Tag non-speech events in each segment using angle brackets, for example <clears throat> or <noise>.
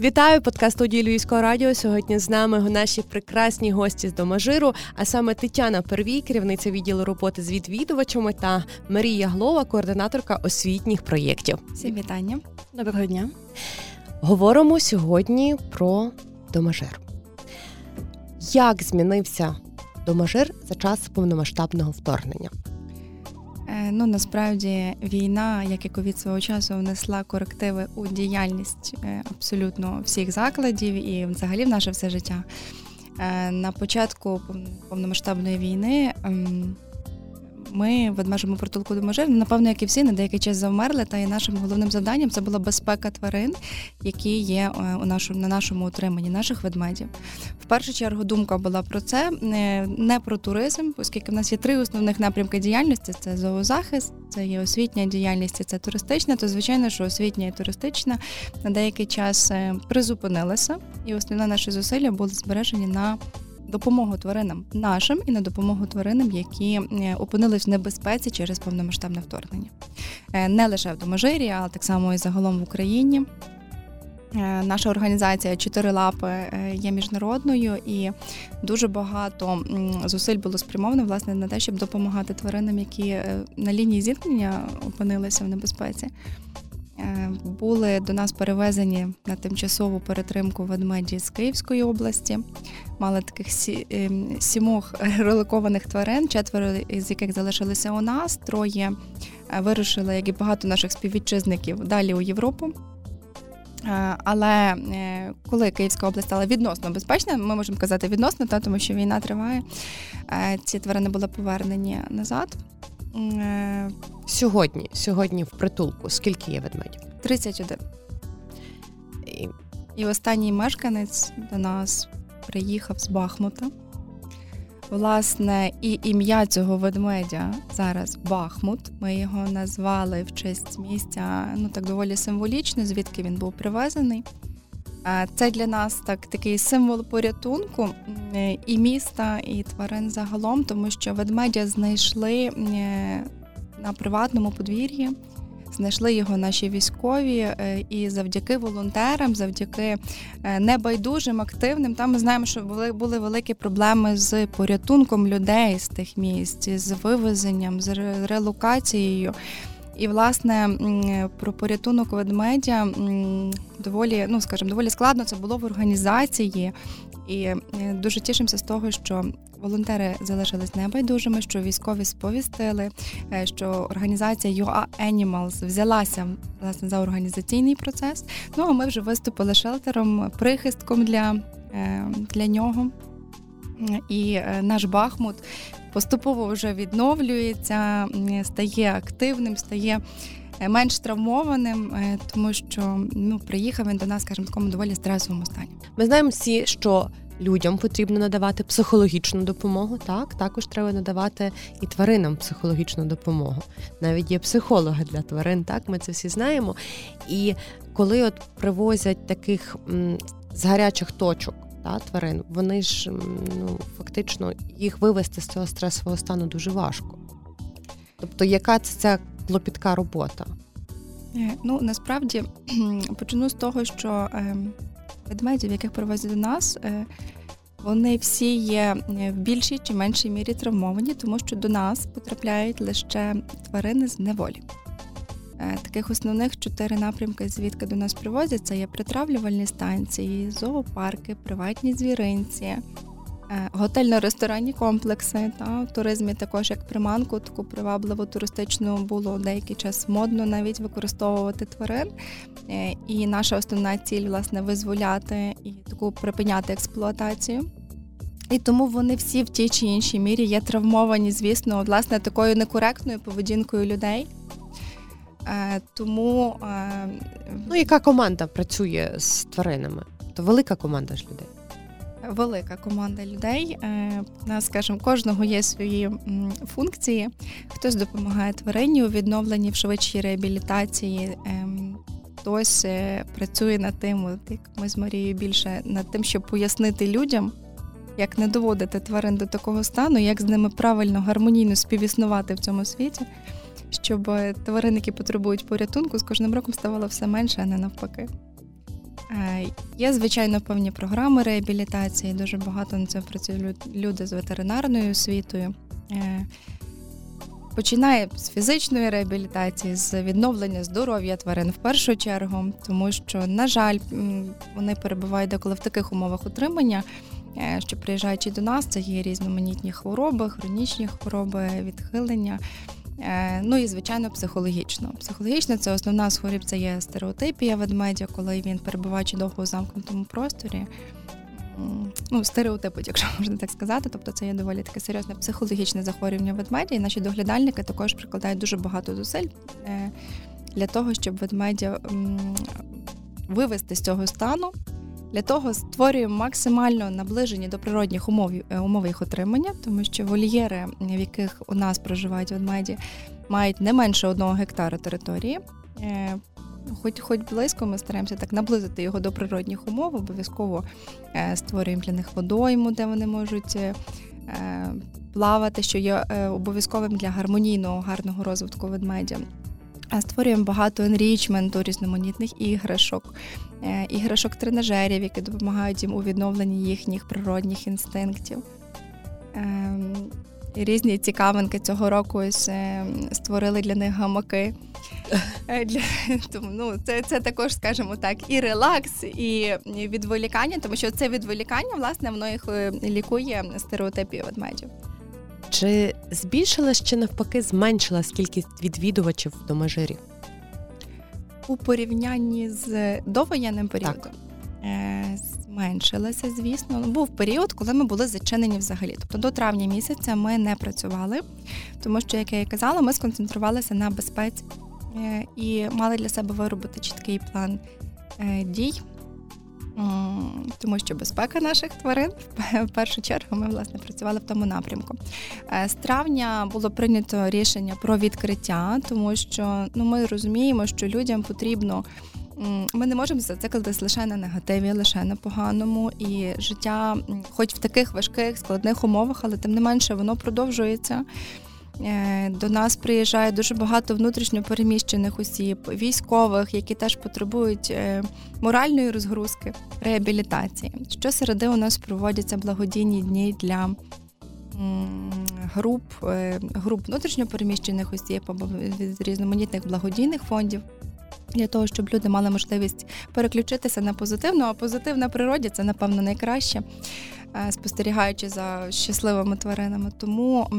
Вітаю подкаст студії Львівського радіо. Сьогодні з нами наші прекрасні гості з Домажиру, а саме Тетяна Первій, керівниця відділу роботи з відвідувачами, та Марія Глова, координаторка освітніх проєктів. Всім вітання. Доброго дня. Говоримо сьогодні про Домажир. Як змінився Домажир за час повномасштабного вторгнення? Е, ну насправді війна, як і ковід свого часу, внесла корективи у діяльність е, абсолютно всіх закладів і взагалі в наше все життя. Е, на початку повномасштабної війни ем, ми в ведмежому притулку Доможир, напевно, як і всі, на деякий час завмерли. Та і нашим головним завданням це була безпека тварин, які є е, у нашому на нашому утриманні, наших ведмедів. В першу чергу думка була про це, не про туризм, оскільки в нас є три основних напрямки діяльності: це зоозахист, це є освітня діяльність, це туристична. То звичайно, що освітня і туристична на деякий час е, призупинилася, і основне наші зусилля були збережені на допомогу тваринам нашим і на допомогу тваринам, які е, опинились в небезпеці через повномасштабне вторгнення. Е, не лише в Доможирі, але так само і загалом в Україні. Е, наша організація Чотири лапи є міжнародною і дуже багато зусиль було спрямовано власне на те, щоб допомагати тваринам, які на лінії зіткнення опинилися в небезпеці. Е, були до нас перевезені на тимчасову перетримку ведмеді з Київської області. Мали таких е, сімох <laughs> реликованих тварин, четверо з яких залишилися у нас. Троє е, вирушили, як і багато наших співвітчизників, далі у Європу. Але коли Київська область стала відносно безпечна, ми можемо казати відносно, тому що війна триває. Ці тварини були повернені назад. Е, сьогодні, сьогодні в притулку, скільки є ведмедів? 31. І, І останній мешканець до нас приїхав з Бахмута. Власне, і ім'я цього ведмедя зараз Бахмут. Ми його назвали в честь місця, ну так доволі символічно, звідки він був привезений. Це для нас так такий символ порятунку і міста, і тварин загалом, тому що ведмедя знайшли на приватному подвір'ї. Знайшли його наші військові, е, і завдяки волонтерам, завдяки е, небайдужим, активним. Там ми знаємо, що були були великі проблеми з порятунком людей з тих місць, з вивезенням, з релокацією. І, власне, про порятунок ведмедя доволі, ну скажімо, доволі складно це було в організації. І е, дуже тішимося з того, що волонтери залишились небайдужими, що військові сповістили, е, що організація UA Animals взялася власне за організаційний процес. Ну а ми вже виступили шелтером, прихистком для, е, для нього. І наш Бахмут поступово вже відновлюється, стає активним, стає е, менш травмованим, е, тому що ну приїхав він до нас, скажімо, в такому доволі стресовому стані. Ми знаємо всі, що людям потрібно надавати психологічну допомогу. Так, також треба надавати і тваринам психологічну допомогу. Навіть є психологи для тварин. Так, ми це всі знаємо. І коли от привозять таких з гарячих точок та, тварин, вони ж ну, фактично їх вивести з цього стресового стану дуже важко. Тобто, яка це ця клопітка робота? Е, ну насправді <clears throat> почну з того, що е, ведмедів, яких привозять до нас, е, вони всі є в більшій чи меншій мірі травмовані, тому що до нас потрапляють лише тварини з неволі. Е, таких основних чотири напрямки, звідки до нас привозять, є притравлювальні станції, зоопарки, приватні звіринці, е, готельно-ресторанні комплекси. Та В туризмі також як приманку, таку привабливу туристичну було деякий час модно навіть використовувати тварин. Е, і наша основна ціль власне визволяти і таку припиняти експлуатацію. І тому вони всі в тій чи іншій мірі є травмовані, звісно, власне такою некоректною поведінкою людей. Е, тому е, ну яка команда працює з тваринами? То велика команда ж людей. Велика команда людей. Е, у нас, скажімо, кожного є свої функції. Хтось допомагає тварині у відновленні в швидшій реабілітації. Ем, хтось працює над тим, от як ми з Марією більше над тим, щоб пояснити людям, як не доводити тварин до такого стану, як з ними правильно гармонійно співіснувати в цьому світі щоб тварин, які потребують порятунку, з кожним роком ставало все менше, а не навпаки. Є, звичайно, певні програми реабілітації. Дуже багато на це працюють люди з ветеринарною освітою. Починає з фізичної реабілітації, з відновлення здоров'я тварин в першу чергу, тому що, на жаль, вони перебувають деколи в таких умовах утримання, е, що приїжджаючи до нас, це є різноманітні хвороби, хронічні хвороби, відхилення. Е, ну і звичайно, психологічно. Психологічно це основна з хворіб, це є стереотипія ведмедя, коли він перебуваючи довго у замкнутому просторі ну, стереотипу, якщо <laughs> можна так сказати. Тобто це є доволі таке серйозне психологічне захворювання ведмедя, і наші доглядальники також прикладають дуже багато зусиль е, для того, щоб ведмедя вивести з цього стану. Для того створюємо максимально наближені до природних умов е, умов їх отримання, тому що вольєри, в яких у нас проживають ведмеді, мають не менше одного гектара території. Е, хоч хоч близько, ми стараємося так наблизити його до природних умов, обов'язково е, створюємо для них водойму, де вони можуть плавати, що є обов'язковим для гармонійного, гарного розвитку ведмедя. Створюємо багато енрічменту, різноманітних іграшок, іграшок тренажерів, які допомагають їм у відновленні їхніх природних інстинктів. Ем, різні цікавинки цього року ось створили для них гамаки. Е, для ну це це також, скажімо так, і релакс, і відволікання, тому що це відволікання, власне, воно їх е, лікує стереотипів ведмедів. Чи збільшилась чи навпаки зменшилась кількість відвідувачів в домажирі? У порівнянні з довоєнним періодом так. Е, зменшилася, звісно. Був період, коли ми були зачинені взагалі. Тобто до травня місяця ми не працювали, тому що, як я і казала, ми сконцентрувалися на безпеці Е, і мали для себе виробити чіткий план е, дій. Тому що безпека наших тварин в першу чергу ми власне працювали в тому напрямку. Е, з травня було прийнято рішення про відкриття, тому що ну ми розуміємо, що людям потрібно. Ми не можемо зациклитись лише на негативі, лише на поганому, і життя, хоч в таких важких складних умовах, але тим не менше воно продовжується. Е, до нас приїжджає дуже багато внутрішньо переміщених осіб, військових, які теж потребують е, моральної розгрузки, реабілітації. Щосереди у нас проводяться благодійні дні для груп, е, груп внутрішньо переміщених осіб або з різноманітних благодійних фондів. Для того, щоб люди мали можливість переключитися на позитивну, а позитив на природі це, напевно, найкраще. Е, спостерігаючи за щасливими тваринами. Тому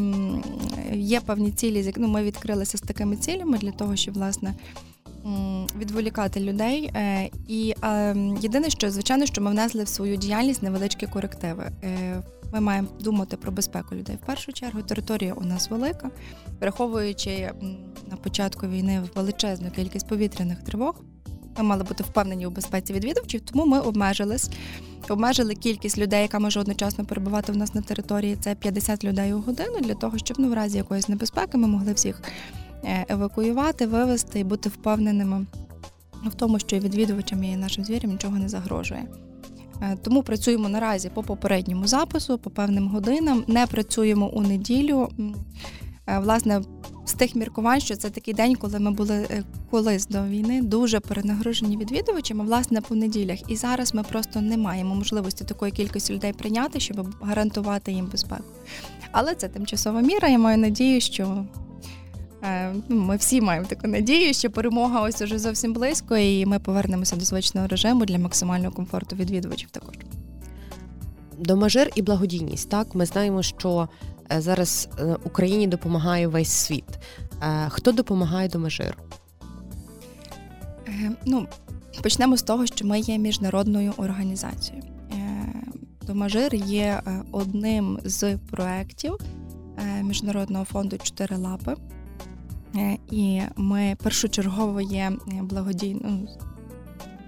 є певні цілі, ну, ми відкрилися з такими цілями для того, щоб власне. Відволікати людей, е, і єдине, що звичайно, що ми внесли в свою діяльність невеличкі корективи. Е, ми маємо думати про безпеку людей. В першу чергу територія у нас велика, враховуючи на початку війни величезну кількість повітряних тривог. Ми мали бути впевнені у безпеці відвідувачів, тому ми обмежились, обмежили кількість людей, яка може одночасно перебувати в нас на території. Це 50 людей у годину для того, щоб ну, в разі якоїсь небезпеки ми могли всіх е, евакуювати, вивезти і бути впевненими в тому, що і відвідувачам і нашим звірям нічого не загрожує. Е, тому працюємо наразі по попередньому запису, по певним годинам. Не працюємо у неділю. Е, власне, з тих міркувань, що це такий день, коли ми були е, колись до війни, дуже перенагружені відвідувачами, власне, по неділях. І зараз ми просто не маємо можливості такої кількості людей прийняти, щоб гарантувати їм безпеку. Але це тимчасова міра. Я маю надію, що е, ну, ми всі маємо таку надію, що перемога ось уже зовсім близько, і ми повернемося до звичного режиму для максимального комфорту відвідувачів також. Домажир і благодійність. Так, ми знаємо, що зараз е, Україні допомагає весь світ. Е, хто допомагає до Межиру? Ну, почнемо з того, що ми є міжнародною організацією. Домажир є одним з проєктів Міжнародного фонду Чотири лапи. І ми першочергово є благодійною, ну,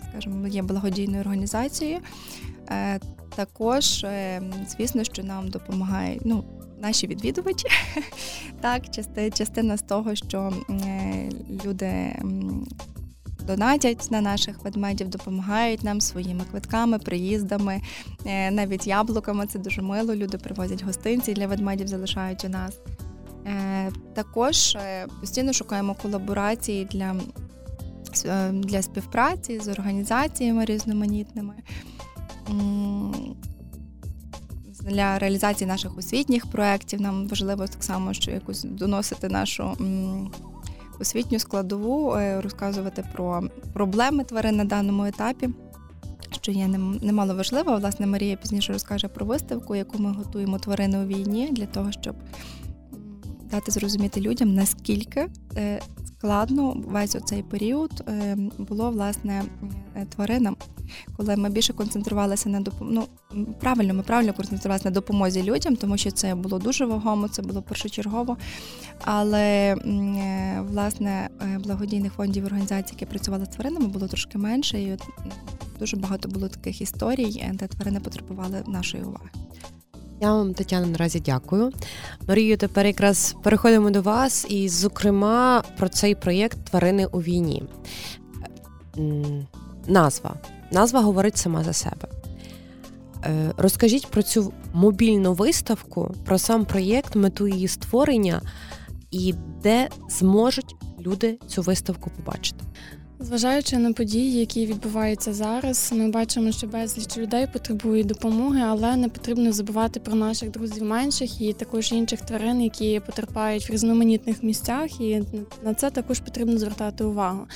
скажімо, є благодійною організацією. Також, звісно, що нам допомагає ну, наші відвідувачі. <laughs> Так, частина з того, що е, люди донатять на наших ведмедів, допомагають нам своїми квитками, приїздами, е, навіть яблуками. Це дуже мило. Люди привозять гостинці для ведмедів, залишають у нас. Е, також постійно шукаємо колаборації для для співпраці з організаціями різноманітними. Для реалізації наших освітніх проєктів нам важливо так само, що якось доносити нашу освітню складову, е, розказувати про проблеми тварин на даному етапі, що є немало важливо. Власне, Марія пізніше розкаже про виставку, яку ми готуємо тварини у війні, для того, щоб дати зрозуміти людям, наскільки е, складно весь оцей період е, було власне тваринам коли ми більше концентрувалися на допом... ну, правильно, ми правильно концентрувалися на допомозі людям, тому що це було дуже вагомо, це було першочергово. Але е, власне е, благодійних фондів організацій, які працювали з тваринами, було трошки менше, і дуже багато було таких історій, е, де тварини потребували нашої уваги. Я вам, Тетяна, наразі дякую. Марію, тепер якраз переходимо до вас, і, зокрема, про цей проєкт Тварини у війні. Назва Назва говорить сама за себе. Е, розкажіть про цю мобільну виставку, про сам проєкт, мету її створення і де зможуть люди цю виставку побачити. Зважаючи на події, які відбуваються зараз, ми бачимо, що безліч людей потребують допомоги, але не потрібно забувати про наших друзів менших і також інших тварин, які потерпають в різноманітних місцях, і на це також потрібно звертати увагу.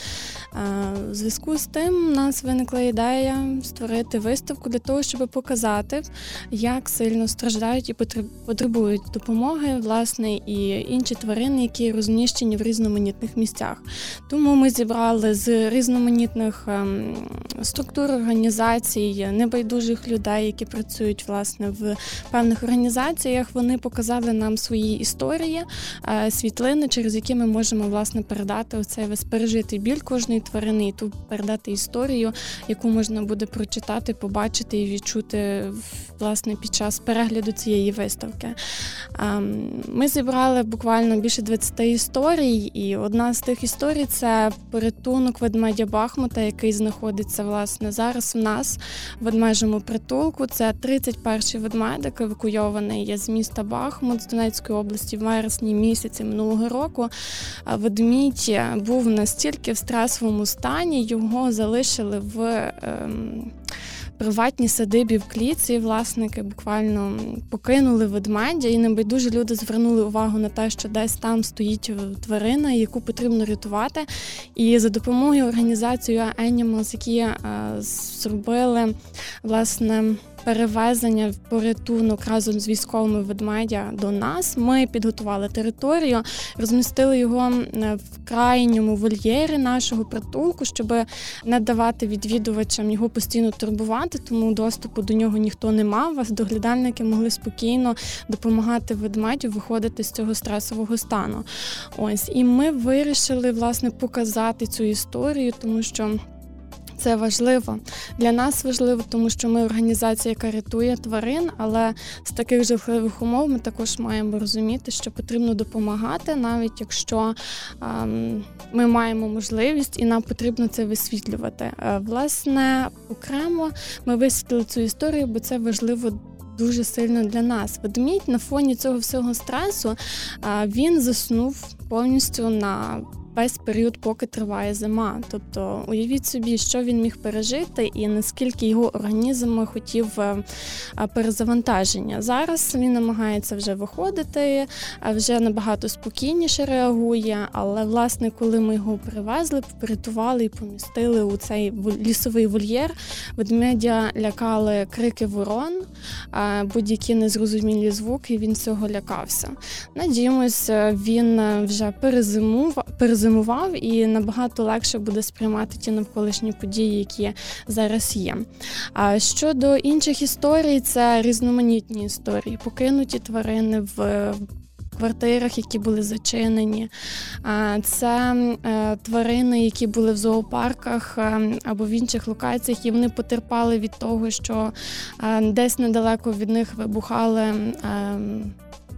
У зв'язку з тим у нас виникла ідея створити виставку для того, щоб показати, як сильно страждають і потребують допомоги, власне, і інші тварини, які розміщені в різноманітних місцях. Тому ми зібрали з різноманітних ем, структур організацій, небайдужих людей, які працюють власне в певних організаціях. Вони показали нам свої історії, е, світлини, через які ми можемо власне передати оцей весь пережитий біль кожної тварини, і ту передати історію, яку можна буде прочитати, побачити і відчути власне під час перегляду цієї виставки. Ем, ми зібрали буквально більше 20 історій, і одна з тих історій це порятунок ведмедя Бахмута, який знаходиться власне зараз в нас в ведмежому притулку. Це 31-й ведмедик, евакуйований з міста Бахмут з Донецької області в вересні місяці минулого року. Ведмідь був настільки в стресовому стані, його залишили в. Ем, приватній садибі в кліці власники буквально покинули ведмедя, і небайдужі люди звернули увагу на те, що десь там стоїть тварина, яку потрібно рятувати. І за допомогою організації Animals, які е, зробили власне перевезення в порятунок разом з військовими ведмедя до нас. Ми підготували територію, розмістили його в крайньому вольєрі нашого притулку, щоб не давати відвідувачам його постійно турбувати, тому доступу до нього ніхто не мав. Вас доглядальники могли спокійно допомагати ведмедю виходити з цього стресового стану. Ось і ми вирішили власне показати цю історію, тому що. Це важливо для нас важливо, тому що ми організація, яка рятує тварин, але з таких жахливих умов ми також маємо розуміти, що потрібно допомагати, навіть якщо ем, ми маємо можливість і нам потрібно це висвітлювати. Е, власне, окремо ми висвітлили цю історію, бо це важливо. Дуже сильно для нас. Ведмідь на фоні цього всього стресу він заснув повністю на весь період, поки триває зима. Тобто, уявіть собі, що він міг пережити, і наскільки його організм хотів е, перезавантаження. Зараз він намагається вже виходити, вже набагато спокійніше реагує. Але власне, коли ми його привезли, врятували і помістили у цей лісовий вольєр, ведмедя лякали крики ворон, будь-які незрозумілі звуки. Він цього лякався. Надіємось, він вже перезимував зимував, і набагато легше буде сприймати ті навколишні події, які зараз є. А щодо інших історій, це різноманітні історії, покинуті тварини в. Квартирах, які були зачинені, це е, тварини, які були в зоопарках е, або в інших локаціях, і вони потерпали від того, що е, десь недалеко від них вибухали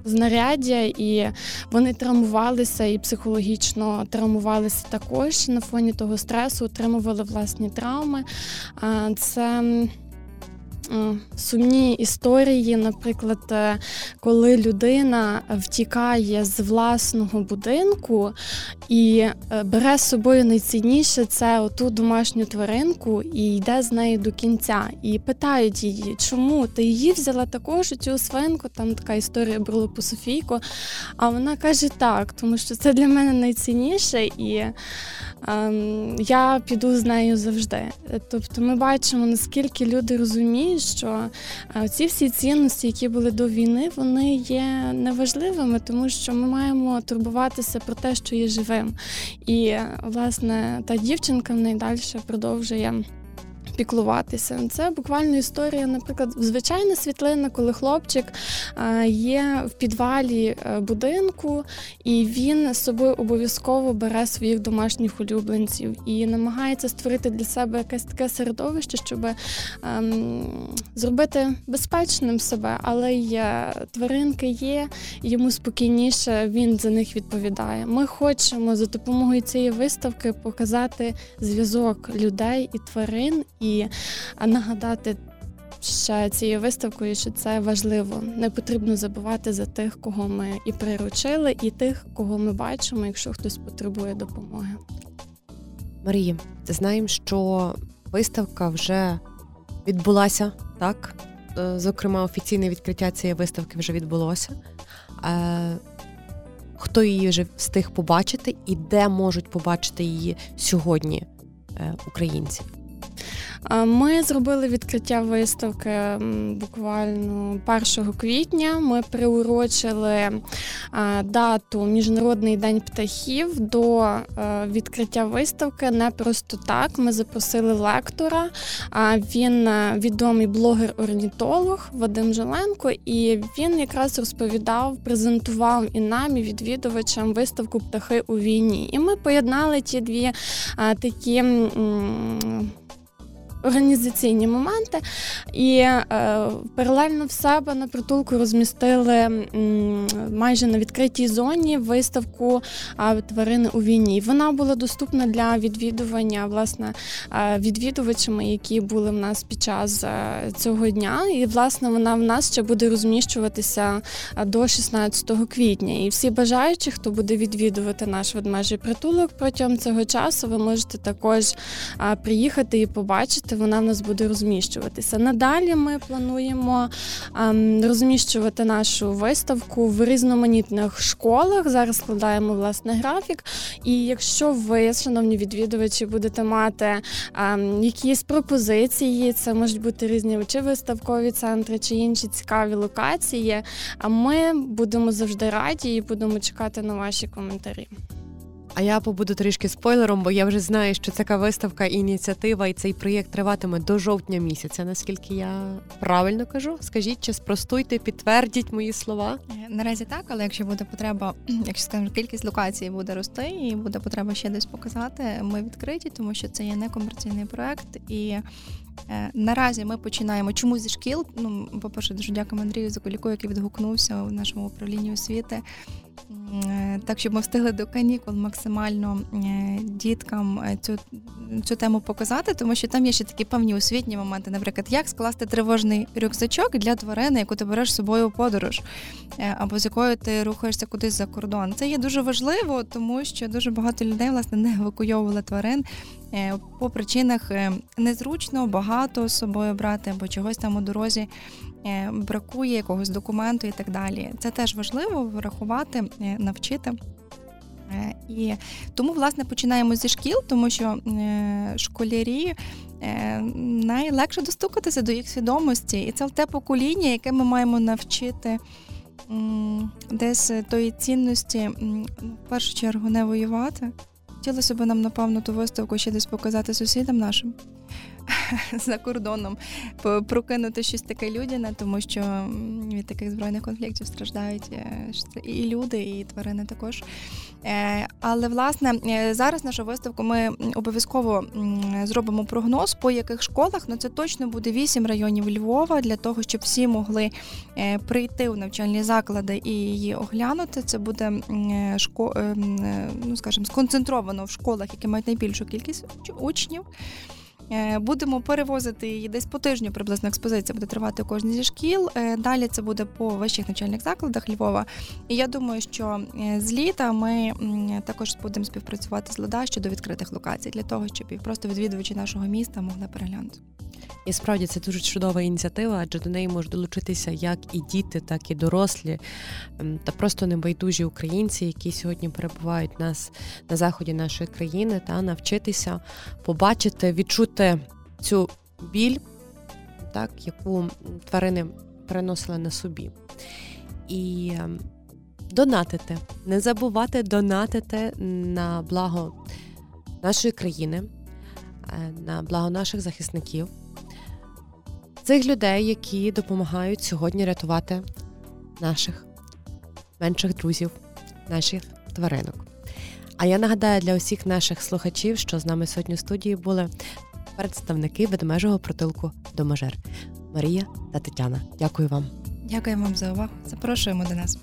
знаряддя, і вони травмувалися і психологічно травмувалися також на фоні того стресу, отримували власні травми. Це сумні історії, наприклад, е, коли людина втікає з власного будинку і е, бере з собою найцінніше це оту домашню тваринку і йде з нею до кінця. І питають її, чому ти її взяла також цю свинку? Там така історія була по Софійку. А вона каже так, тому що це для мене найцінніше, і ем, я піду з нею завжди. Тобто ми бачимо, наскільки люди розуміють, що е, ці всі цінності, які були до війни, вони є неважливими, тому що ми маємо турбуватися про те, що є живим. І власне та дівчинка в неї далі продовжує піклуватися. Це буквально історія, наприклад, звичайна світлина, коли хлопчик є в підвалі е, будинку, і він з собою обов'язково бере своїх домашніх улюбленців і намагається створити для себе якесь таке середовище, щоб ем, зробити безпечним себе, але е, тваринки є, йому спокійніше він за них відповідає. Ми хочемо за допомогою цієї виставки показати зв'язок людей і тварин. І нагадати ще цією виставкою, що це важливо. Не потрібно забувати за тих, кого ми і приручили, і тих, кого ми бачимо, якщо хтось потребує допомоги. Марії, знаємо, що виставка вже відбулася, так? Е, зокрема, офіційне відкриття цієї виставки вже відбулося. Е, хто її вже встиг побачити і де можуть побачити її сьогодні е, українці? Ми зробили відкриття виставки буквально 1 квітня. Ми приурочили дату Міжнародний день птахів до е, відкриття виставки. Не просто так. Ми запросили лектора. Він е, відомий блогер-орнітолог Вадим Желенко, і він якраз розповідав, презентував і нам, і відвідувачам виставку Птахи у війні. І ми поєднали ті дві такі організаційні моменти, і е, паралельно в себе на притулку розмістили майже на відкритій зоні виставку е, тварини у війні. Вона була доступна для відвідування власне е, відвідувачами, які були в нас під час е, цього дня. І власне вона в нас ще буде розміщуватися е, до 16 квітня. І всі бажаючі, хто буде відвідувати наш ведмежий притулок протягом цього часу, ви можете також приїхати і побачити вона в нас буде розміщуватися. Надалі ми плануємо ем, розміщувати нашу виставку в різноманітних школах. Зараз складаємо власне графік. І якщо ви, шановні відвідувачі, будете мати ем, якісь пропозиції, це можуть бути різні чи виставкові центри, чи інші цікаві локації. А ми будемо завжди раді і будемо чекати на ваші коментарі. А я побуду трішки спойлером, бо я вже знаю, що така виставка, ініціатива і цей проєкт триватиме до жовтня місяця. Наскільки я правильно кажу? Скажіть, чи спростуйте, підтвердіть мої слова? Е, наразі так, але якщо буде потреба, <clears throat> якщо скажімо, кількість локацій буде рости, і буде потреба ще десь показати, ми відкриті, тому що це є некомерційний проект і. Е, наразі ми починаємо чому зі шкіл. Ну, по-перше, дуже дякуємо Андрію Заколіку, який відгукнувся у нашому управлінні освіти. Е, так, щоб ми встигли до канікул максимально е, діткам цю цю тему показати, тому що там є ще такі певні освітні моменти, наприклад, як скласти тривожний рюкзачок для тварини, яку ти береш з собою у подорож, або з якою ти рухаєшся кудись за кордон. Це є дуже важливо, тому що дуже багато людей власне не евакуйовували тварин Е, по причинах е, незручно багато з собою брати, або чогось там у дорозі е, бракує якогось документу і так далі. Це теж важливо врахувати, навчити. І тому, власне, починаємо зі шкіл, тому що школярі найлегше достукатися до їх свідомості, і це те покоління, яке ми маємо навчити десь тої цінності, в першу чергу, не воювати. Хотілося б нам, напевно, ту виставку ще десь показати сусідам нашим. <laughs> за кордоном прокинути щось таке людяне, тому що від таких збройних конфліктів страждають е, і люди, і тварини також. Е, але власне е, зараз нашу виставку ми обов'язково зробимо прогноз, по яких школах ну це точно буде вісім районів Львова для того, щоб всі могли прийти в навчальні заклади і її оглянути. Це буде шко... ну скажімо, сконцентровано в школах, які мають найбільшу кількість учнів. Е, будемо перевозити її десь по тижню. Приблизно експозиція буде тривати у кожній зі шкіл. Е, далі це буде по вищих навчальних закладах Львова. І я думаю, що з літа ми також будемо співпрацювати з ЛЕДА щодо відкритих локацій для того, щоб і просто відвідувачі нашого міста могли переглянути. І справді це дуже чудова ініціатива, адже до неї можуть долучитися як і діти, так і дорослі, та просто небайдужі українці, які сьогодні перебувають нас на заході нашої країни, та навчитися побачити, відчути цю біль, так, яку тварини переносили на собі. І ем, донатити, не забувати донатити на благо нашої країни, е, на благо наших захисників цих людей, які допомагають сьогодні рятувати наших менших друзів, наших тваринок. А я нагадаю для усіх наших слухачів, що з нами сьогодні в студії були представники ведмежого протилку Доможер Марія та Тетяна. Дякую вам. Дякую вам за увагу. Запрошуємо до нас.